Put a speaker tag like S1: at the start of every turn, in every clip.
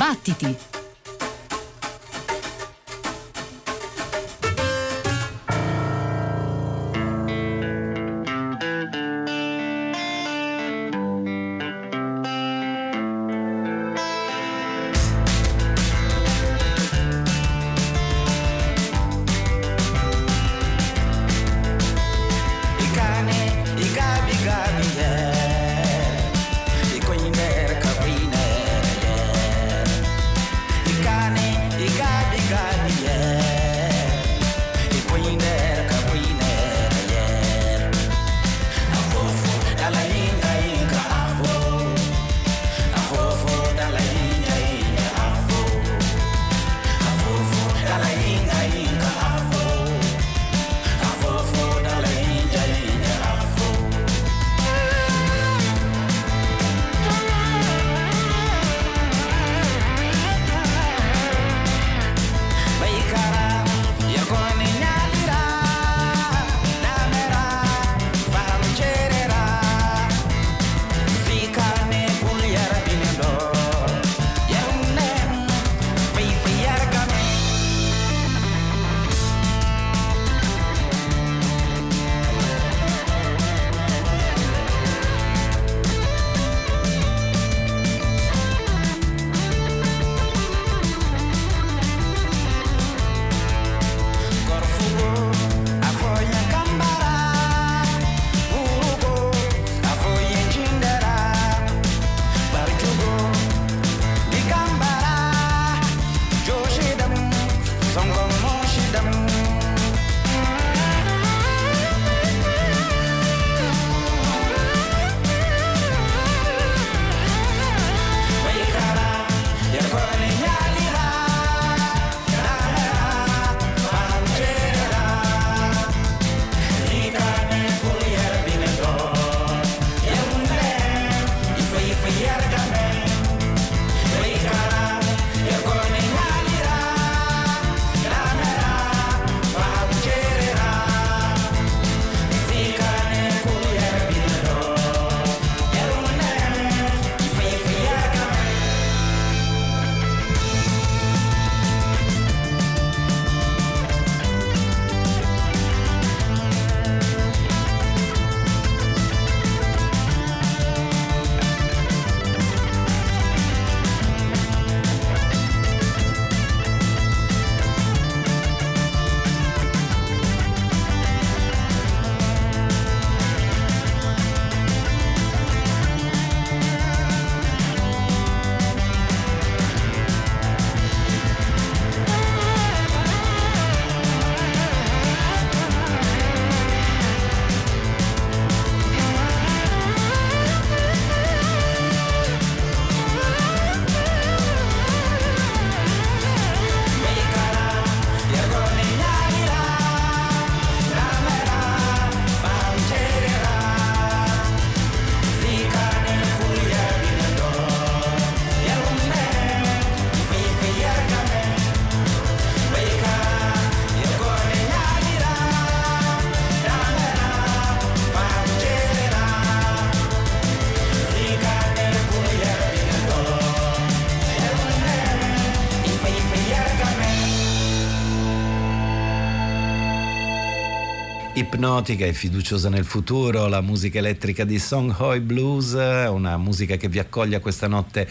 S1: Battiti!
S2: Ipnotica e fiduciosa nel futuro, la musica elettrica di Song Hoi Blues, una musica che vi accoglie questa notte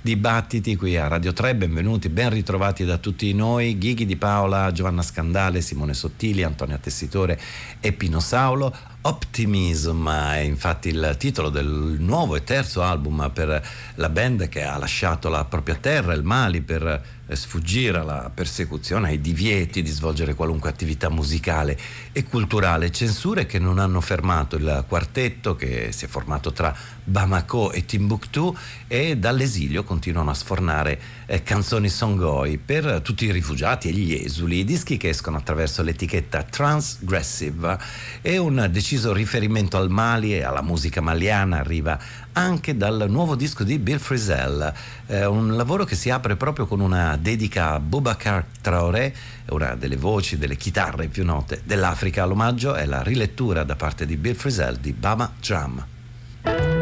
S2: dibattiti qui a Radio 3, benvenuti, ben ritrovati da tutti noi, Ghighi di Paola, Giovanna Scandale, Simone Sottili, Antonio Tessitore e Pino Saulo. Optimism è infatti il titolo del nuovo e terzo album per la band che ha lasciato la propria terra, il Mali, per sfuggire alla persecuzione, ai divieti di svolgere qualunque attività musicale e culturale, censure che non hanno fermato il quartetto che si è formato tra Bamako e Timbuktu e dall'esilio continuano a sfornare eh, canzoni songoi per tutti i rifugiati e gli esuli, dischi che escono attraverso l'etichetta Transgressive. E un deciso riferimento al Mali e alla musica maliana arriva anche dal nuovo disco di Bill Frisell, eh, un lavoro che si apre proprio con una dedica a Boubacar Traoré, una delle voci, delle chitarre più note dell'Africa. L'omaggio è la rilettura da parte di Bill Frisell di Bama Drum.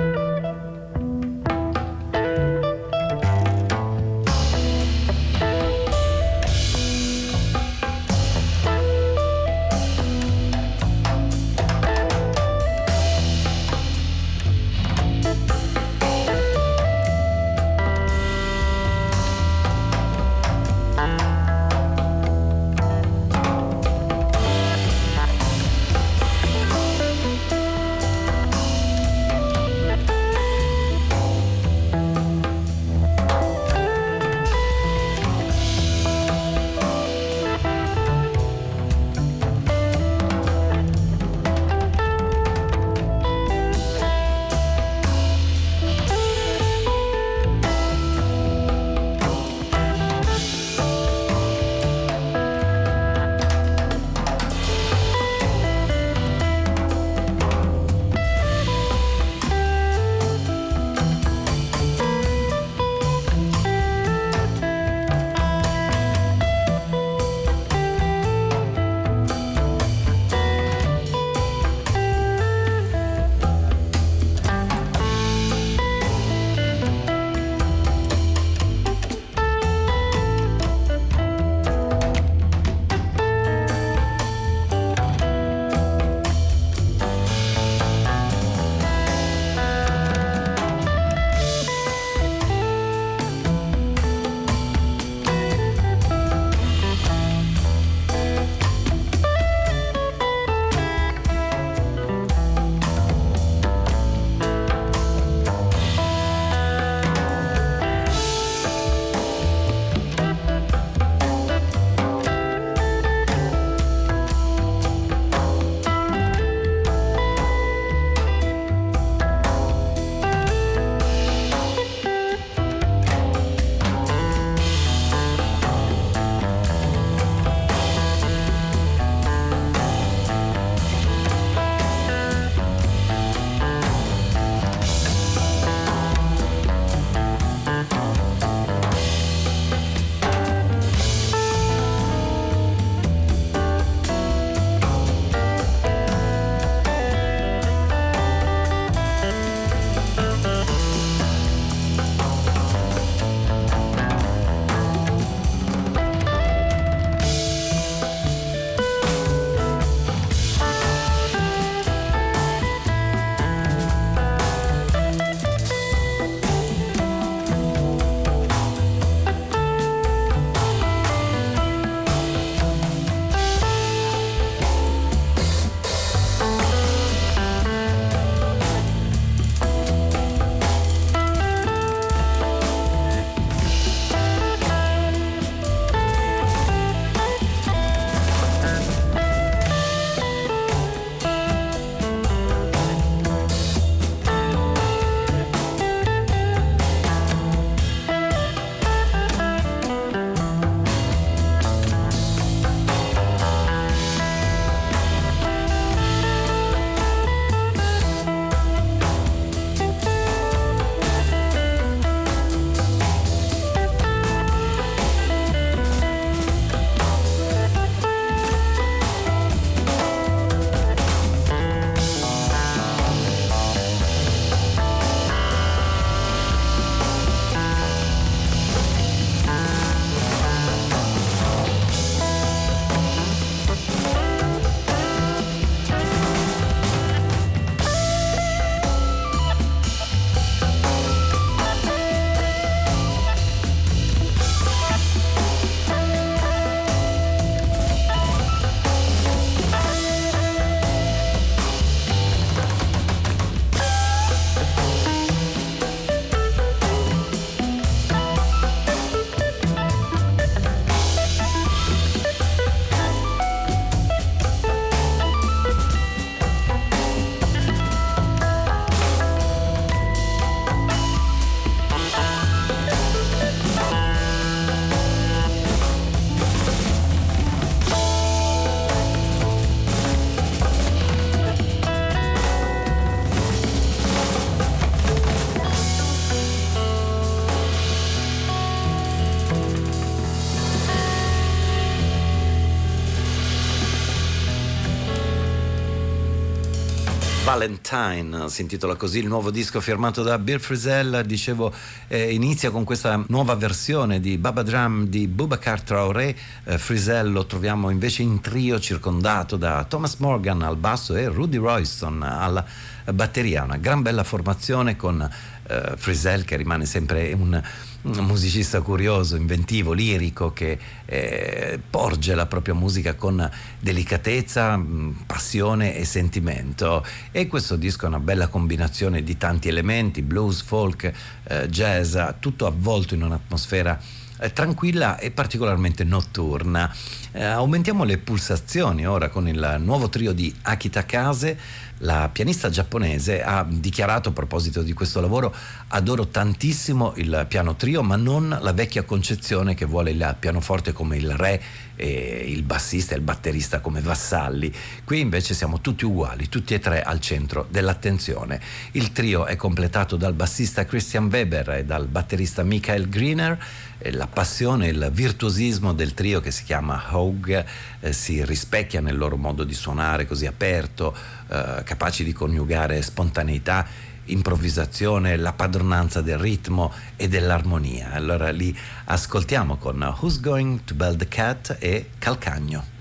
S2: Valentine, si intitola così il nuovo disco firmato da Bill Frisell, dicevo eh, inizia con questa nuova versione di Baba Drum di Boubacar Traoré, eh, Frisell lo troviamo invece in trio circondato da Thomas Morgan al basso e Rudy Royston alla batteria, una gran bella formazione con eh, Frisell che rimane sempre un un musicista curioso, inventivo, lirico che eh, porge la propria musica con delicatezza, mm, passione e sentimento. E questo disco è una bella combinazione di tanti elementi, blues, folk, eh, jazz, tutto avvolto in un'atmosfera eh, tranquilla e particolarmente notturna. Eh, aumentiamo le pulsazioni ora con il nuovo trio di Akita Kase la pianista giapponese ha dichiarato a proposito di questo lavoro adoro tantissimo il piano trio ma non la vecchia concezione che vuole il pianoforte come il re e il bassista e il batterista come vassalli. Qui invece siamo tutti uguali, tutti e tre al centro dell'attenzione. Il trio è completato dal bassista Christian Weber e dal batterista Michael Greener. La passione il virtuosismo del trio che si chiama Hogue eh, si rispecchia nel loro modo di suonare così aperto, eh, capaci di coniugare spontaneità improvvisazione, la padronanza del ritmo e dell'armonia. Allora li ascoltiamo con Who's Going to Build the Cat e Calcagno.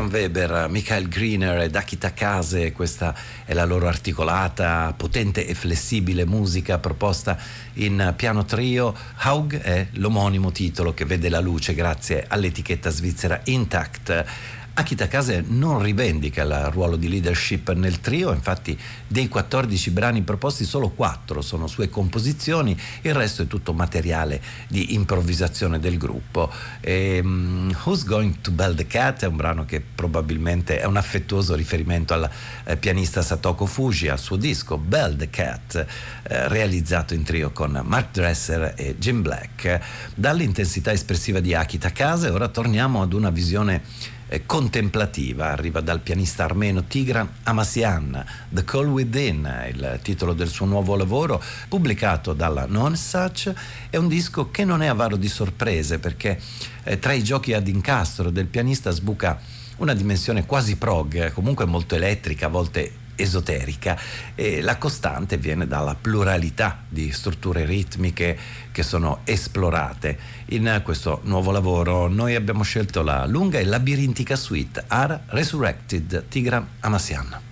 S2: Christian Weber, Michael Greener ed Akita Kase, questa è la loro articolata, potente e flessibile musica proposta in piano trio. Haug è l'omonimo titolo che vede la luce grazie all'etichetta svizzera Intact. Akita Kase non rivendica il ruolo di leadership nel trio, infatti dei 14 brani proposti solo 4 sono sue composizioni, il resto è tutto materiale di improvvisazione del gruppo. E, um, Who's Going to Build the Cat è un brano che probabilmente è un affettuoso riferimento al eh, pianista Satoko Fuji, al suo disco Build the Cat, eh, realizzato in trio con Mark Dresser e Jim Black. Dall'intensità espressiva di Akita Kase ora torniamo ad una visione eh, contemplativa, arriva dal pianista armeno Tigran Amassian, The Call Within, il titolo del suo nuovo lavoro, pubblicato dalla Non Such, è un disco che non è avaro di sorprese perché eh, tra i giochi ad incastro del pianista sbuca una dimensione quasi prog, comunque molto elettrica, a volte esoterica e la costante viene dalla pluralità di strutture ritmiche che sono esplorate. In questo nuovo lavoro noi abbiamo scelto la lunga e labirintica suite Ara Resurrected Tigran Amassian.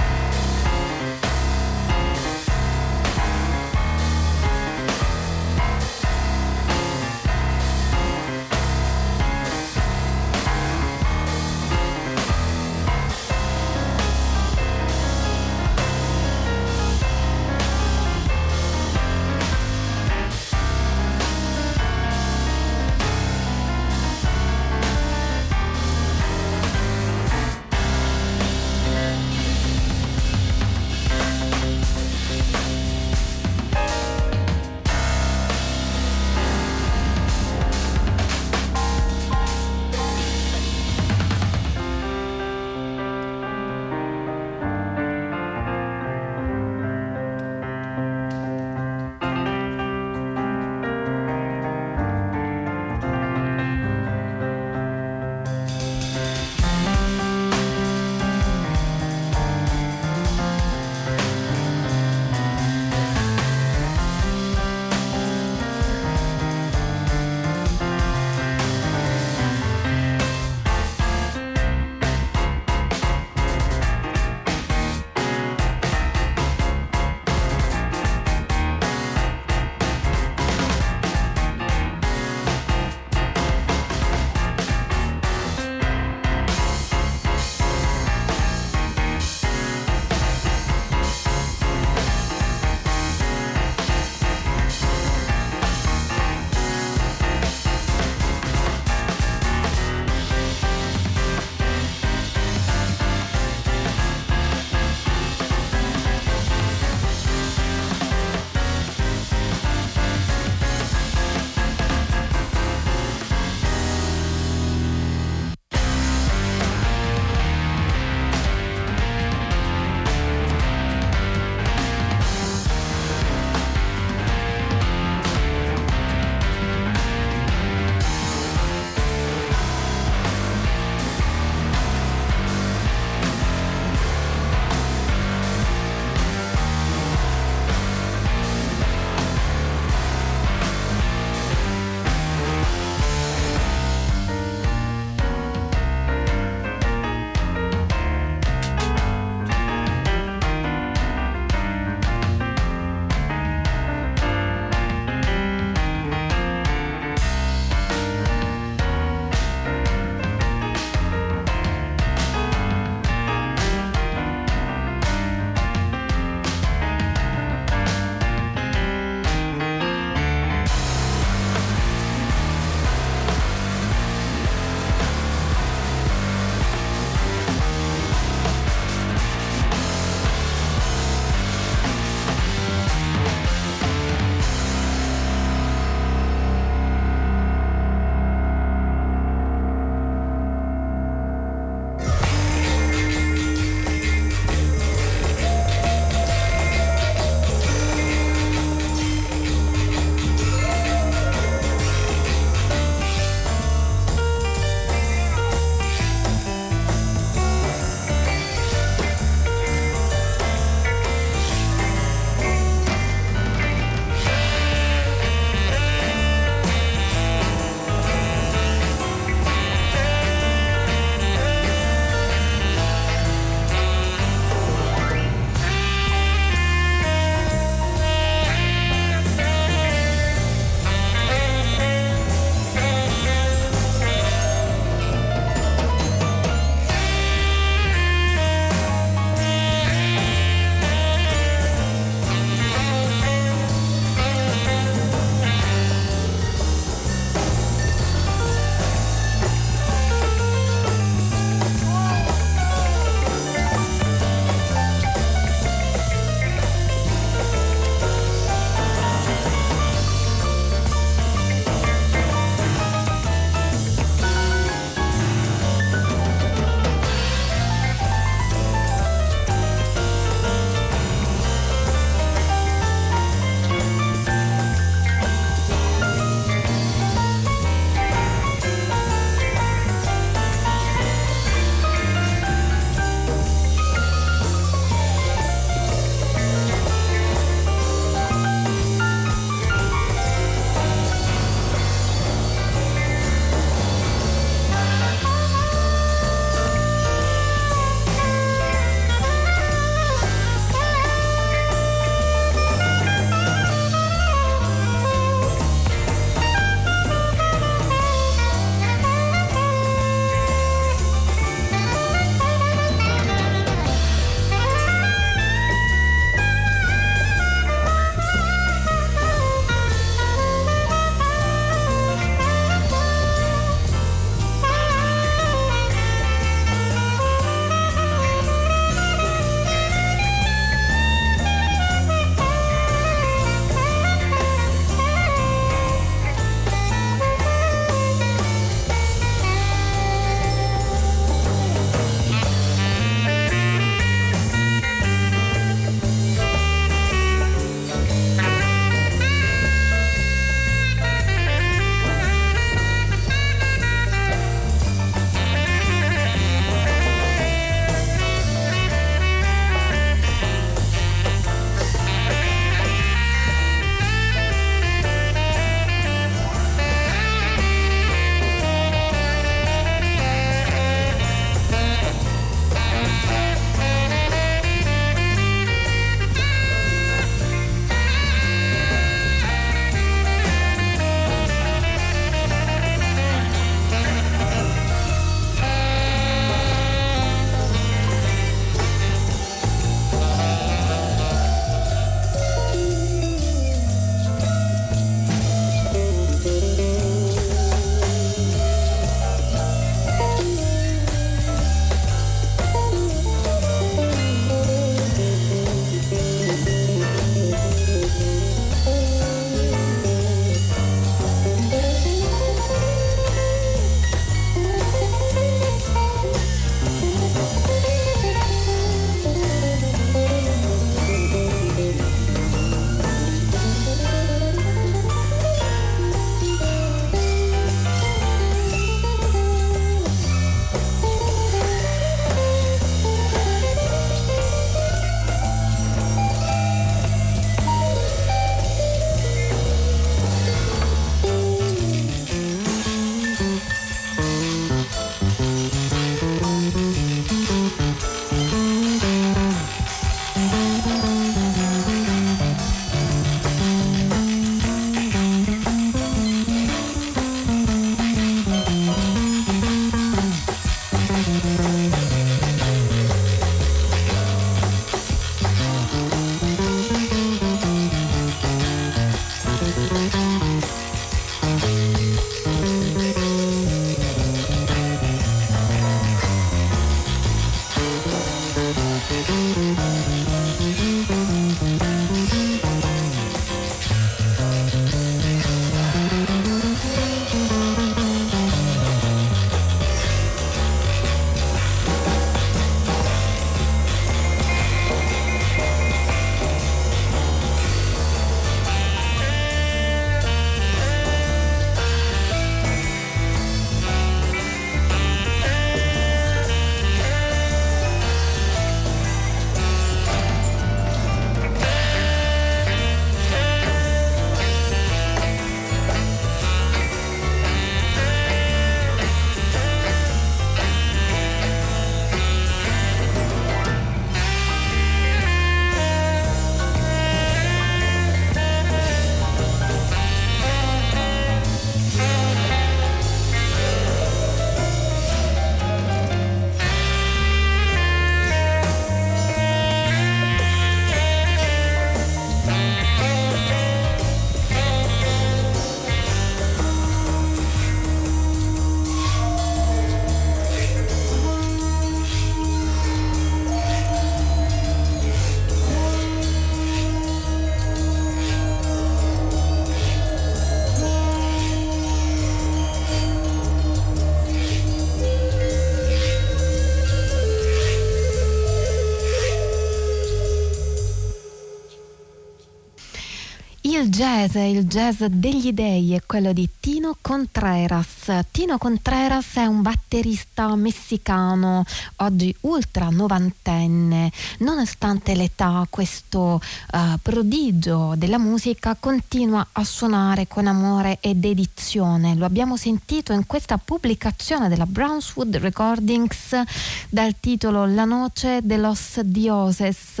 S3: Jazz, il jazz degli dei è quello di Tino Contreras. Tino Contreras è un batterista messicano, oggi ultra novantenne. Nonostante l'età, questo uh, prodigio della musica continua a suonare con amore e dedizione. Lo abbiamo sentito in questa pubblicazione della Brownswood Recordings dal titolo La noce de los dioses,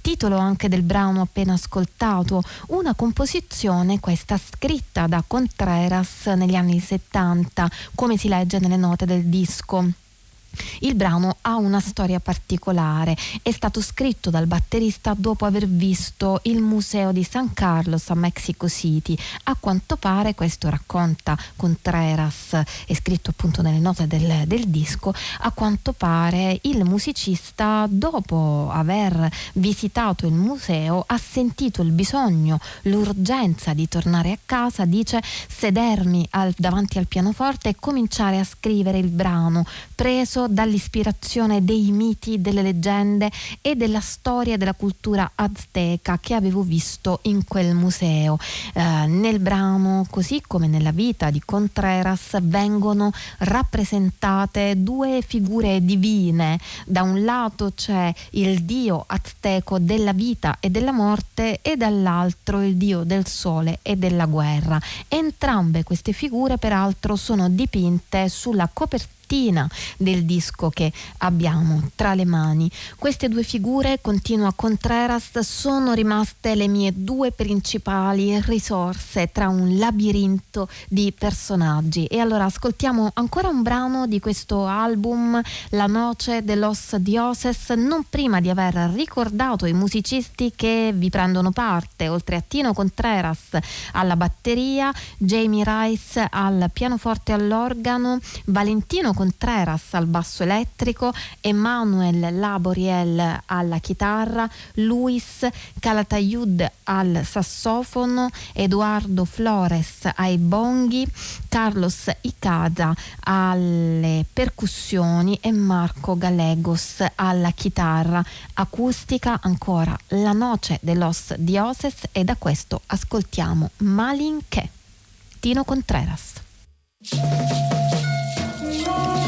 S3: titolo anche del brano appena ascoltato, una composizione questa scritta da Contreras negli anni 70, come si legge nelle note del disco. Il brano ha una storia particolare, è stato scritto dal batterista dopo aver visto il museo di San Carlos a Mexico City. A quanto pare, questo racconta Contreras, è scritto appunto nelle note del, del disco, a quanto pare il musicista dopo aver visitato il museo ha sentito il bisogno, l'urgenza di tornare a casa, dice sedermi al, davanti al pianoforte e cominciare a scrivere il brano. Preso dall'ispirazione dei miti, delle leggende e della storia della cultura azteca che avevo visto in quel museo. Eh, nel brano, così come nella vita di Contreras, vengono rappresentate due figure divine. Da un lato c'è il dio azteco della vita e della morte e dall'altro il dio del sole e della guerra. Entrambe queste figure peraltro sono dipinte sulla copertina copertina del disco che abbiamo tra le mani. Queste due figure, continua Contreras, sono rimaste le mie due principali risorse tra un labirinto di personaggi. E allora ascoltiamo ancora un brano di questo album, La Noce de los Dioses, non prima di aver ricordato i musicisti che vi prendono parte, oltre a Tino Contreras alla batteria, Jamie Rice al pianoforte e all'organo, Valentino Contreras al basso elettrico, Emanuel Laboriel alla chitarra, Luis Calatayud al sassofono, Eduardo Flores ai bonghi, Carlos Icada alle percussioni e Marco Gallegos alla chitarra acustica. Ancora la noce de los dioses e da questo ascoltiamo Malinche. Tino Contreras. Oh.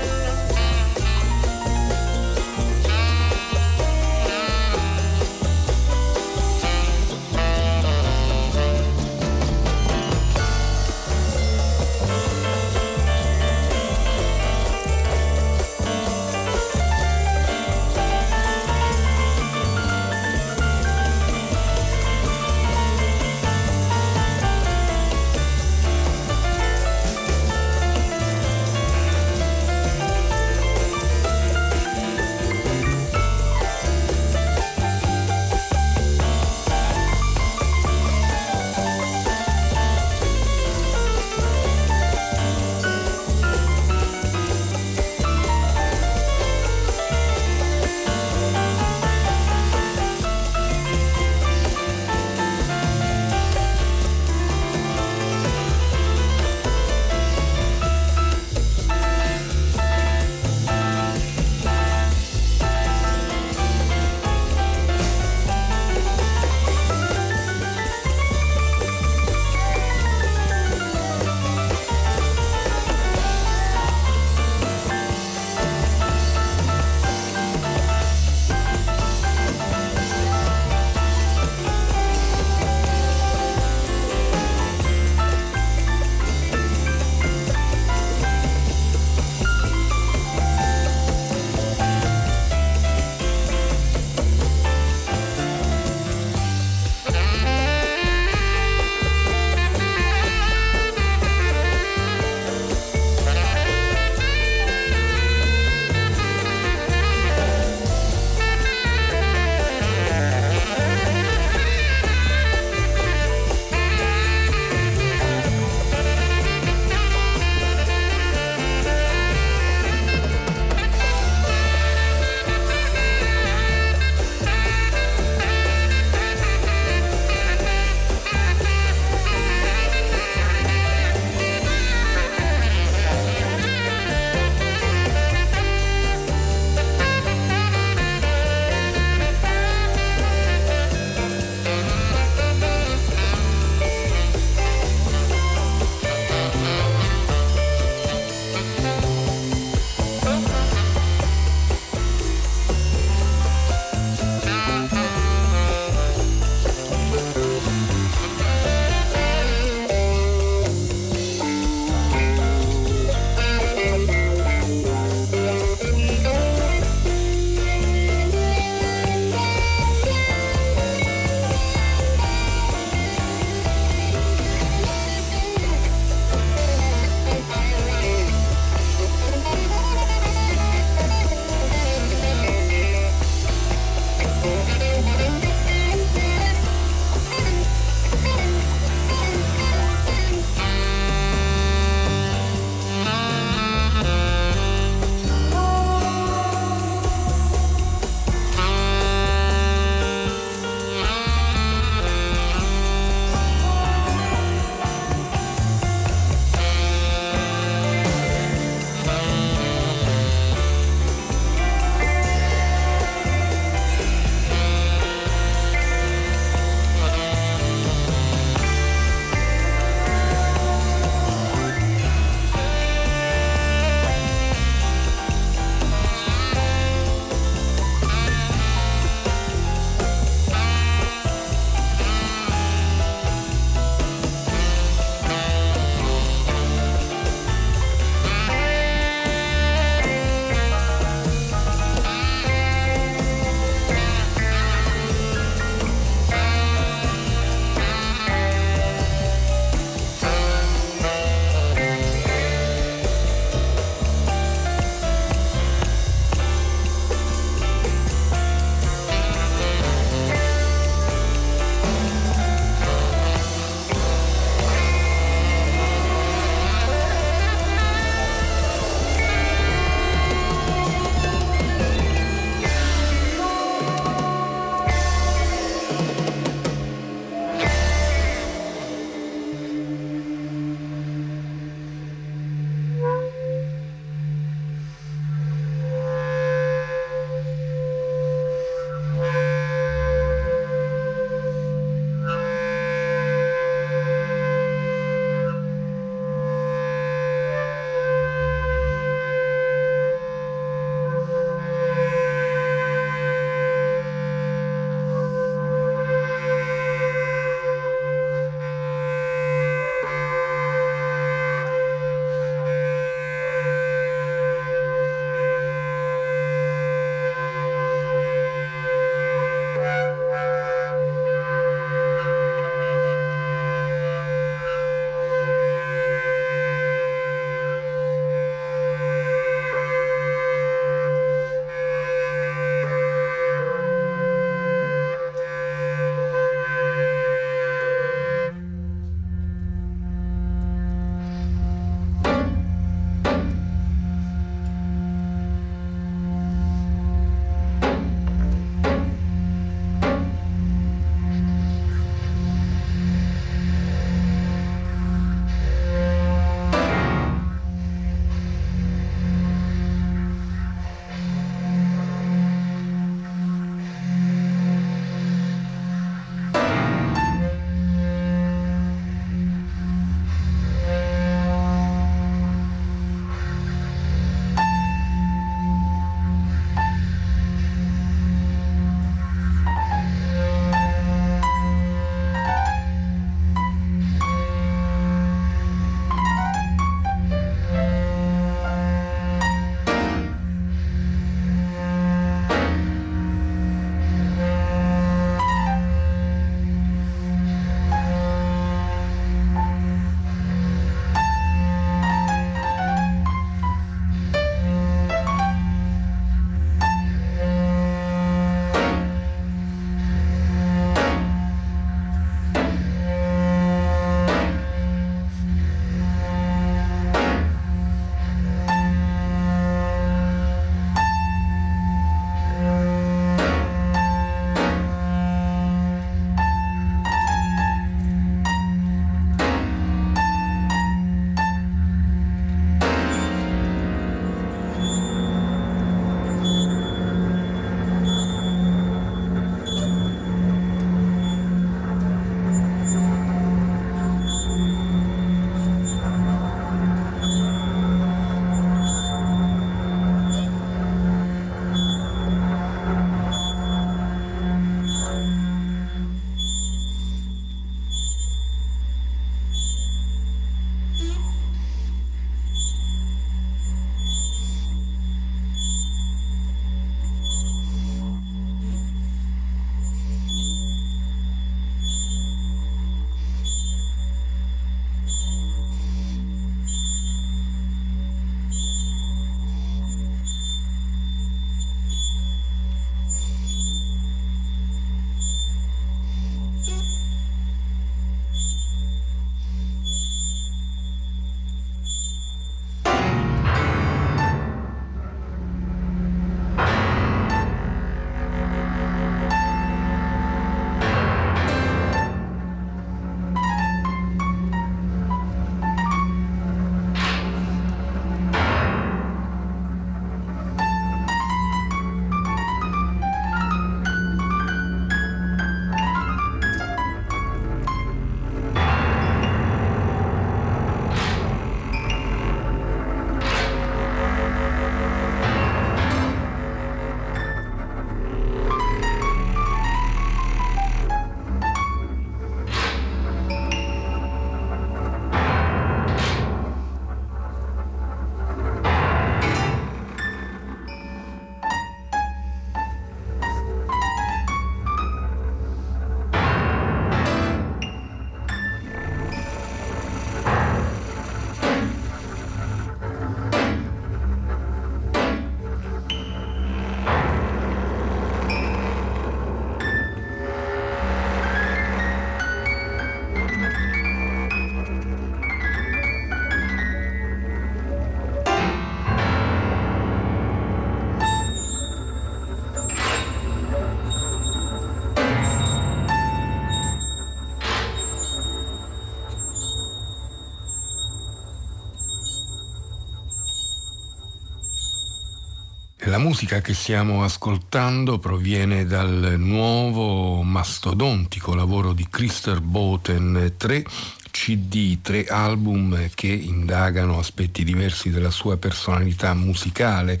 S4: La musica che stiamo ascoltando proviene dal nuovo mastodontico lavoro di Christer Boten 3 CD, tre album che indagano aspetti diversi della sua personalità musicale.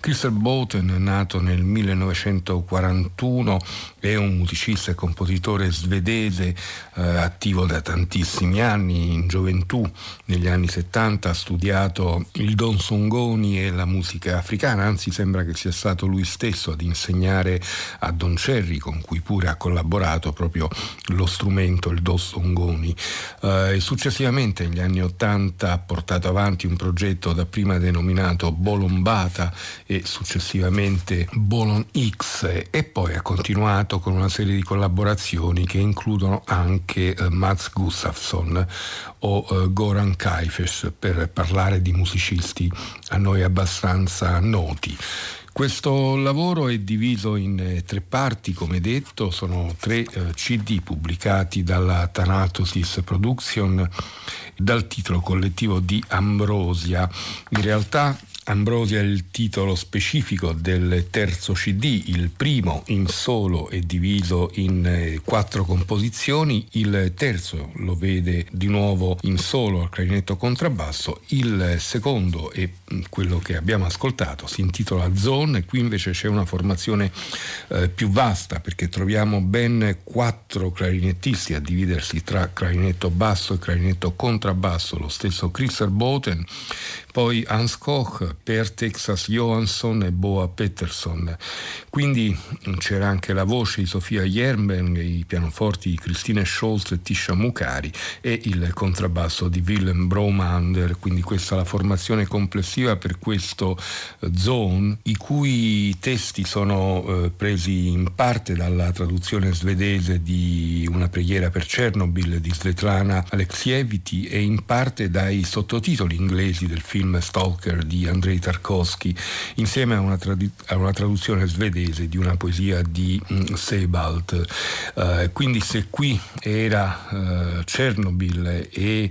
S4: Christer Boten, nato nel 1941, è un musicista e compositore svedese eh, attivo da tantissimi anni. In gioventù, negli anni 70, ha studiato il Don Songoni e la musica africana, anzi sembra che sia stato lui stesso ad insegnare a Don Cherry, con cui pure ha collaborato proprio lo strumento, il Don Songoni. Eh, eh, successivamente negli anni Ottanta ha portato avanti un progetto dapprima denominato Bolombata e successivamente Bolon X e poi ha continuato con una serie di collaborazioni che includono anche eh, Mats Gustafsson o eh, Goran Kaifes per parlare di musicisti a noi abbastanza noti. Questo lavoro è diviso in eh, tre parti, come detto, sono tre eh, CD pubblicati dalla Thanatosis Production dal titolo collettivo di Ambrosia. In realtà Ambrosia è il titolo specifico del terzo CD, il primo in solo è diviso in eh, quattro composizioni, il terzo lo vede di nuovo in solo al clarinetto contrabbasso, il secondo è mm, quello che abbiamo ascoltato, si intitola Zone. E qui invece c'è una formazione eh, più vasta perché troviamo ben quattro clarinettisti a dividersi tra clarinetto basso e clarinetto contrabbasso, lo stesso Christer Boten, poi Hans Koch, Per Texas Johansson e Boa Pettersson. Quindi c'era anche la voce di Sofia Jerben, i pianoforti di Christine Scholz e Tisha Mukari e il contrabbasso di Willem Bromander, quindi questa è la formazione complessiva per questo eh, Zone, i cui testi sono eh, presi in parte dalla traduzione svedese di Una preghiera per Chernobyl di Svetlana Alexieviti e in parte dai sottotitoli inglesi del film film Stalker di Andrei Tarkovsky, insieme a una, tradu- a una traduzione svedese di una poesia di mm, Sebald. Uh, quindi se qui era uh, Chernobyl e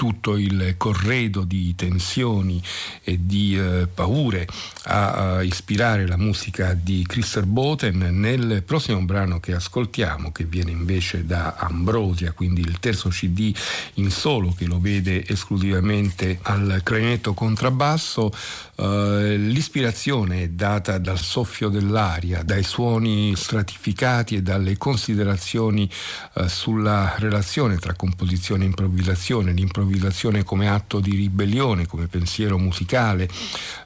S4: tutto il corredo di tensioni e di eh, paure a, a, ispirare la musica di Christer Boten nel prossimo brano che ascoltiamo che viene invece da Ambrosia quindi il terzo cd in solo che lo vede esclusivamente al clarinetto contrabbasso. Eh, l'ispirazione è data dal soffio dell'aria dai suoni stratificati e dalle considerazioni uh, sulla relazione tra composizione e improvvisazione l'improvvisazione l'improvvisazione come atto di ribellione, come pensiero musicale,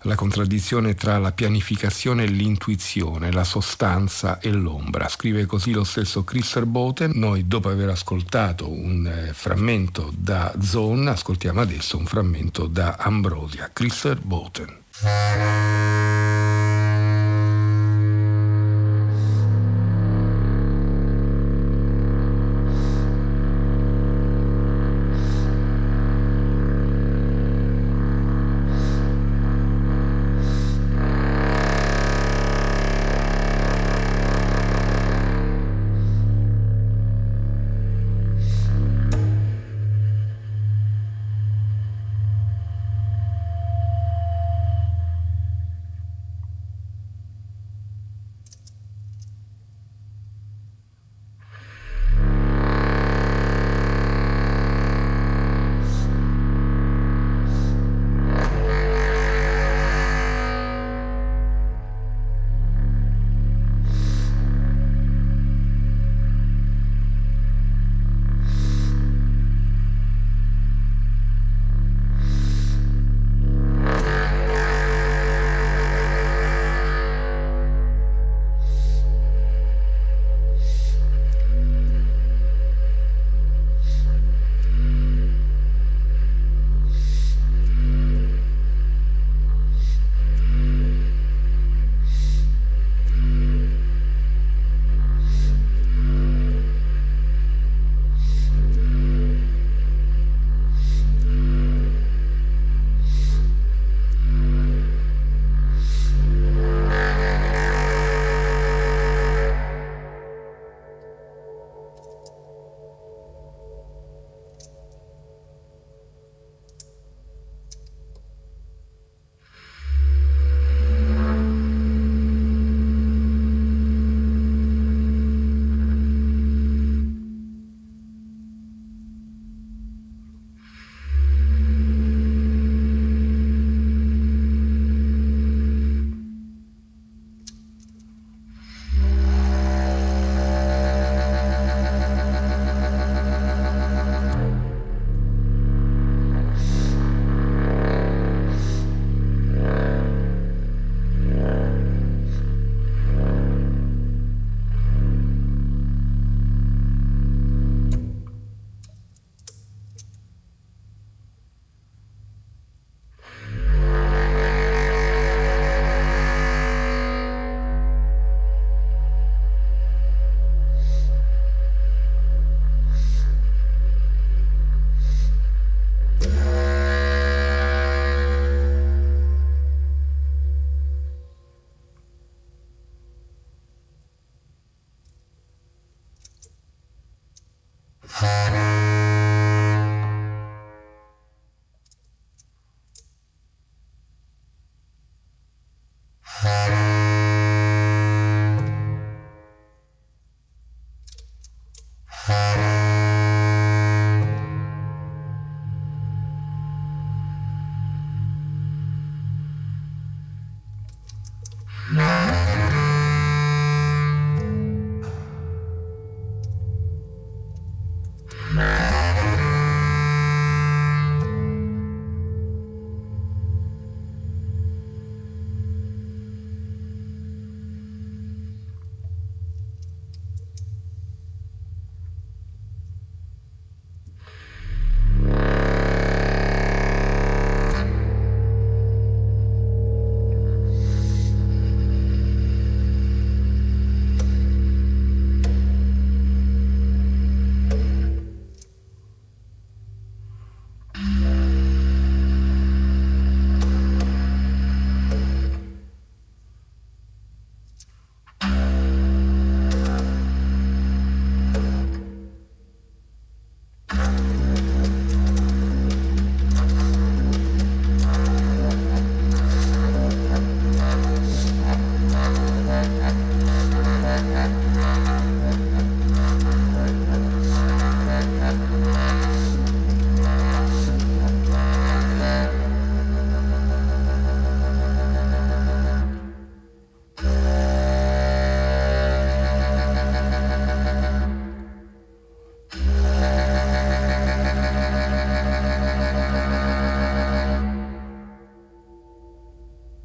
S4: la contraddizione tra la pianificazione e l'intuizione, la sostanza e l'ombra. Scrive così lo stesso Christer Boten. Noi dopo aver ascoltato un eh, frammento da Zone, ascoltiamo adesso un frammento da Ambrosia. Christer Boten.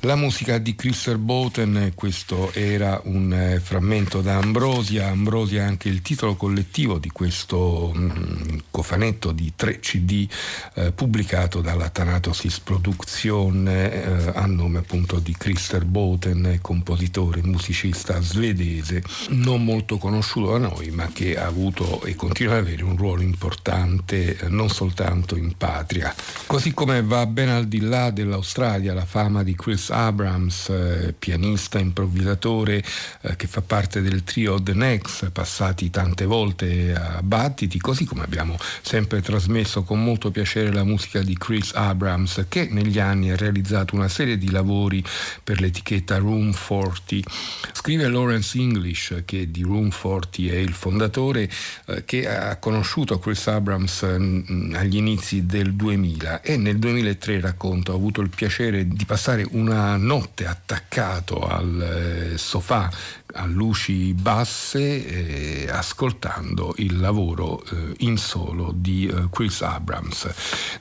S4: La musica di Christer Boten, questo era un eh, frammento da Ambrosia, Ambrosia è anche il titolo collettivo di questo mm, cofanetto di tre CD eh, pubblicato dalla Thanatosis Produzione eh, a nome appunto di Christer Boten, compositore, musicista svedese, non molto conosciuto da noi ma che ha avuto e continua ad avere un ruolo importante eh, non soltanto in patria. Così come va ben al di là dell'Australia la fama di Chris Abrams, eh, pianista, improvvisatore eh, che fa parte del trio The Next, passati tante volte a battiti, così come abbiamo sempre trasmesso con molto piacere la musica di Chris Abrams che negli anni ha realizzato una serie di lavori per l'etichetta Room 40. Scrive Lawrence English che di Room 40 è il fondatore eh, che ha conosciuto Chris Abrams mm, agli inizi del 2000 e nel 2003 racconta ho avuto il piacere di passare una notte attaccato al eh, sofà a luci basse eh, ascoltando il lavoro eh, in solo di eh, Chris Abrams.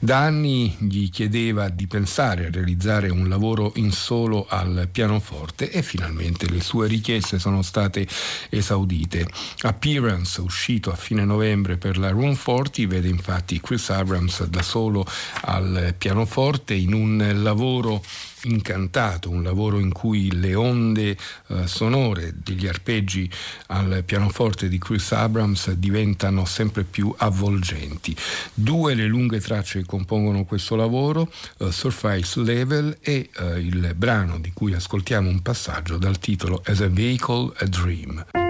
S4: Da anni gli chiedeva di pensare a realizzare un lavoro in solo al pianoforte e finalmente le sue richieste sono state esaudite. Appearance, uscito a fine novembre per la Room 40, vede infatti Chris Abrams da solo al pianoforte in un lavoro incantato, un lavoro in cui le onde eh, sonore degli arpeggi al pianoforte di Chris Abrams diventano sempre più avvolgenti. Due le lunghe tracce che compongono questo lavoro, uh, Surface Level e uh, il brano di cui ascoltiamo un passaggio dal titolo As a Vehicle, a Dream.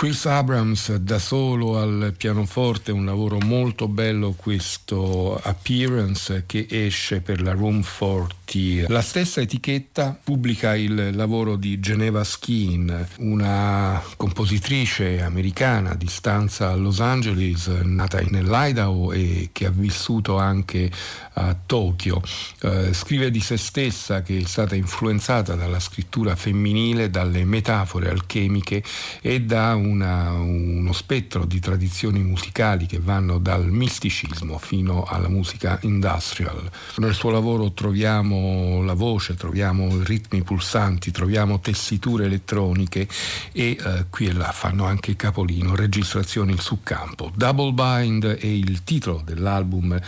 S4: Chris Abrams da solo al pianoforte, un lavoro molto bello questo Appearance che esce per la Room 40. La stessa etichetta pubblica il lavoro di Geneva Skin, una compositrice americana di stanza a Los Angeles, nata nell'Idaho e che ha vissuto anche a Tokyo. Eh, scrive di se stessa che è stata influenzata dalla scrittura femminile, dalle metafore alchemiche e da una, uno spettro di tradizioni musicali che vanno dal misticismo fino alla musica industrial. Nel suo lavoro troviamo la voce, troviamo ritmi pulsanti, troviamo tessiture elettroniche e eh, qui e là fanno anche capolino, registrazioni su campo. Double Bind è il titolo dell'album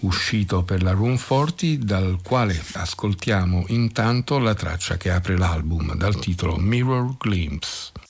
S4: uscito per la Room 40 dal quale ascoltiamo intanto la traccia che apre l'album dal titolo Mirror Glimpse.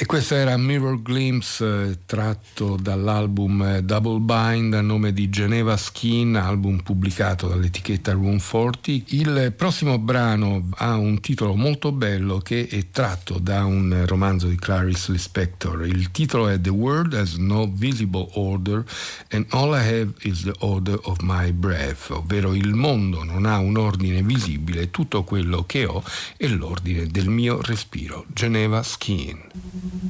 S4: E questo era Mirror Glimpse eh, tratto dall'album eh, Double Bind a nome di Geneva Skin, album pubblicato dall'etichetta Room 40. Il prossimo brano ha un titolo molto bello che è tratto da un romanzo di Clarice Lispector. Il titolo è The World has no visible order and all I have is the order of my breath, ovvero il mondo non ha un ordine visibile, tutto quello che ho è l'ordine del mio respiro. Geneva Skin. 何?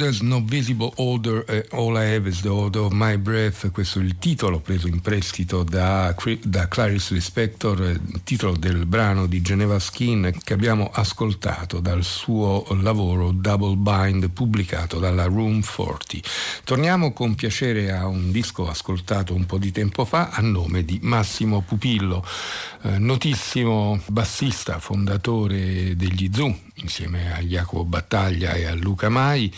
S4: There's no visible order, uh, all I have is the order of my breath. Questo è il titolo preso in prestito da, da Clarice Lispector, eh, titolo del brano di Geneva Skin che abbiamo ascoltato dal suo lavoro Double Bind pubblicato dalla Room 40. Torniamo con piacere a un disco ascoltato un po' di tempo fa a nome di Massimo Pupillo, eh, notissimo bassista, fondatore degli Zoo insieme a Jacopo Battaglia e a Luca Mai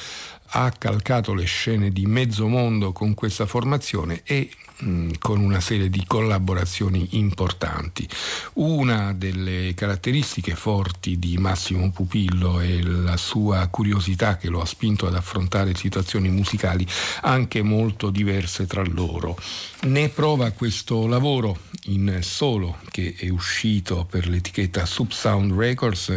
S4: ha calcato le scene di mezzo mondo con questa formazione e mh, con una serie di collaborazioni importanti. Una delle caratteristiche forti di Massimo Pupillo è la sua curiosità che lo ha spinto ad affrontare situazioni musicali anche molto diverse tra loro. Ne prova questo lavoro in solo che è uscito per l'etichetta Subsound Records,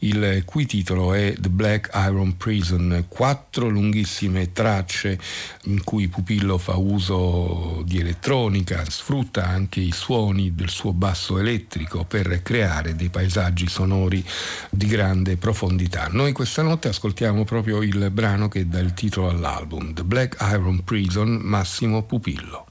S4: il cui titolo è The Black Iron Prison, quattro lunghissime tracce in cui Pupillo fa uso di elettronica, sfrutta anche i suoni del suo basso elettrico per creare dei paesaggi sonori di grande profondità. Noi questa notte ascoltiamo proprio il brano che dà il titolo all'album, The Black Iron Prison, Massimo Pupillo.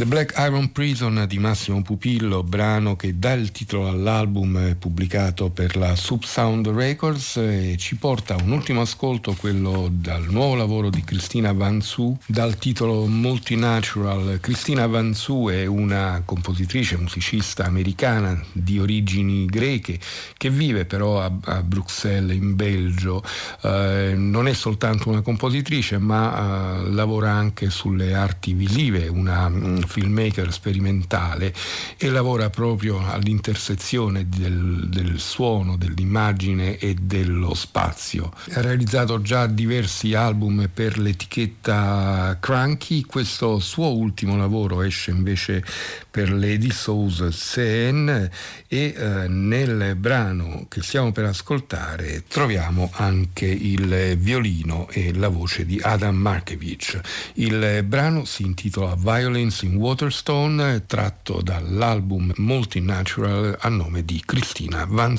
S4: The Black Iron Prison di Massimo Pupillo, brano che dà il titolo all'album pubblicato per la Subsound Records e ci porta a un ultimo ascolto, quello dal nuovo lavoro di Cristina Van Su, dal titolo Multinatural. Cristina Van Su è una compositrice, musicista americana di origini greche che vive però a, a Bruxelles in Belgio. Eh, non è soltanto una compositrice ma eh, lavora anche sulle arti visive, una um, filmmaker sperimentale e lavora proprio all'intersezione del, del suono, dell'immagine e dello spazio. Ha realizzato già diversi album per l'etichetta Cranky, questo suo ultimo lavoro esce invece per Lady Souls CN e eh, nel brano che stiamo per ascoltare troviamo anche il violino e la voce di Adam Markevich. Il brano si intitola Violence in Waterstone, tratto dall'album Multinatural a nome di Cristina Van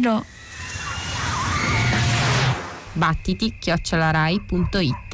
S5: 0
S3: battiti chiocciolarai.it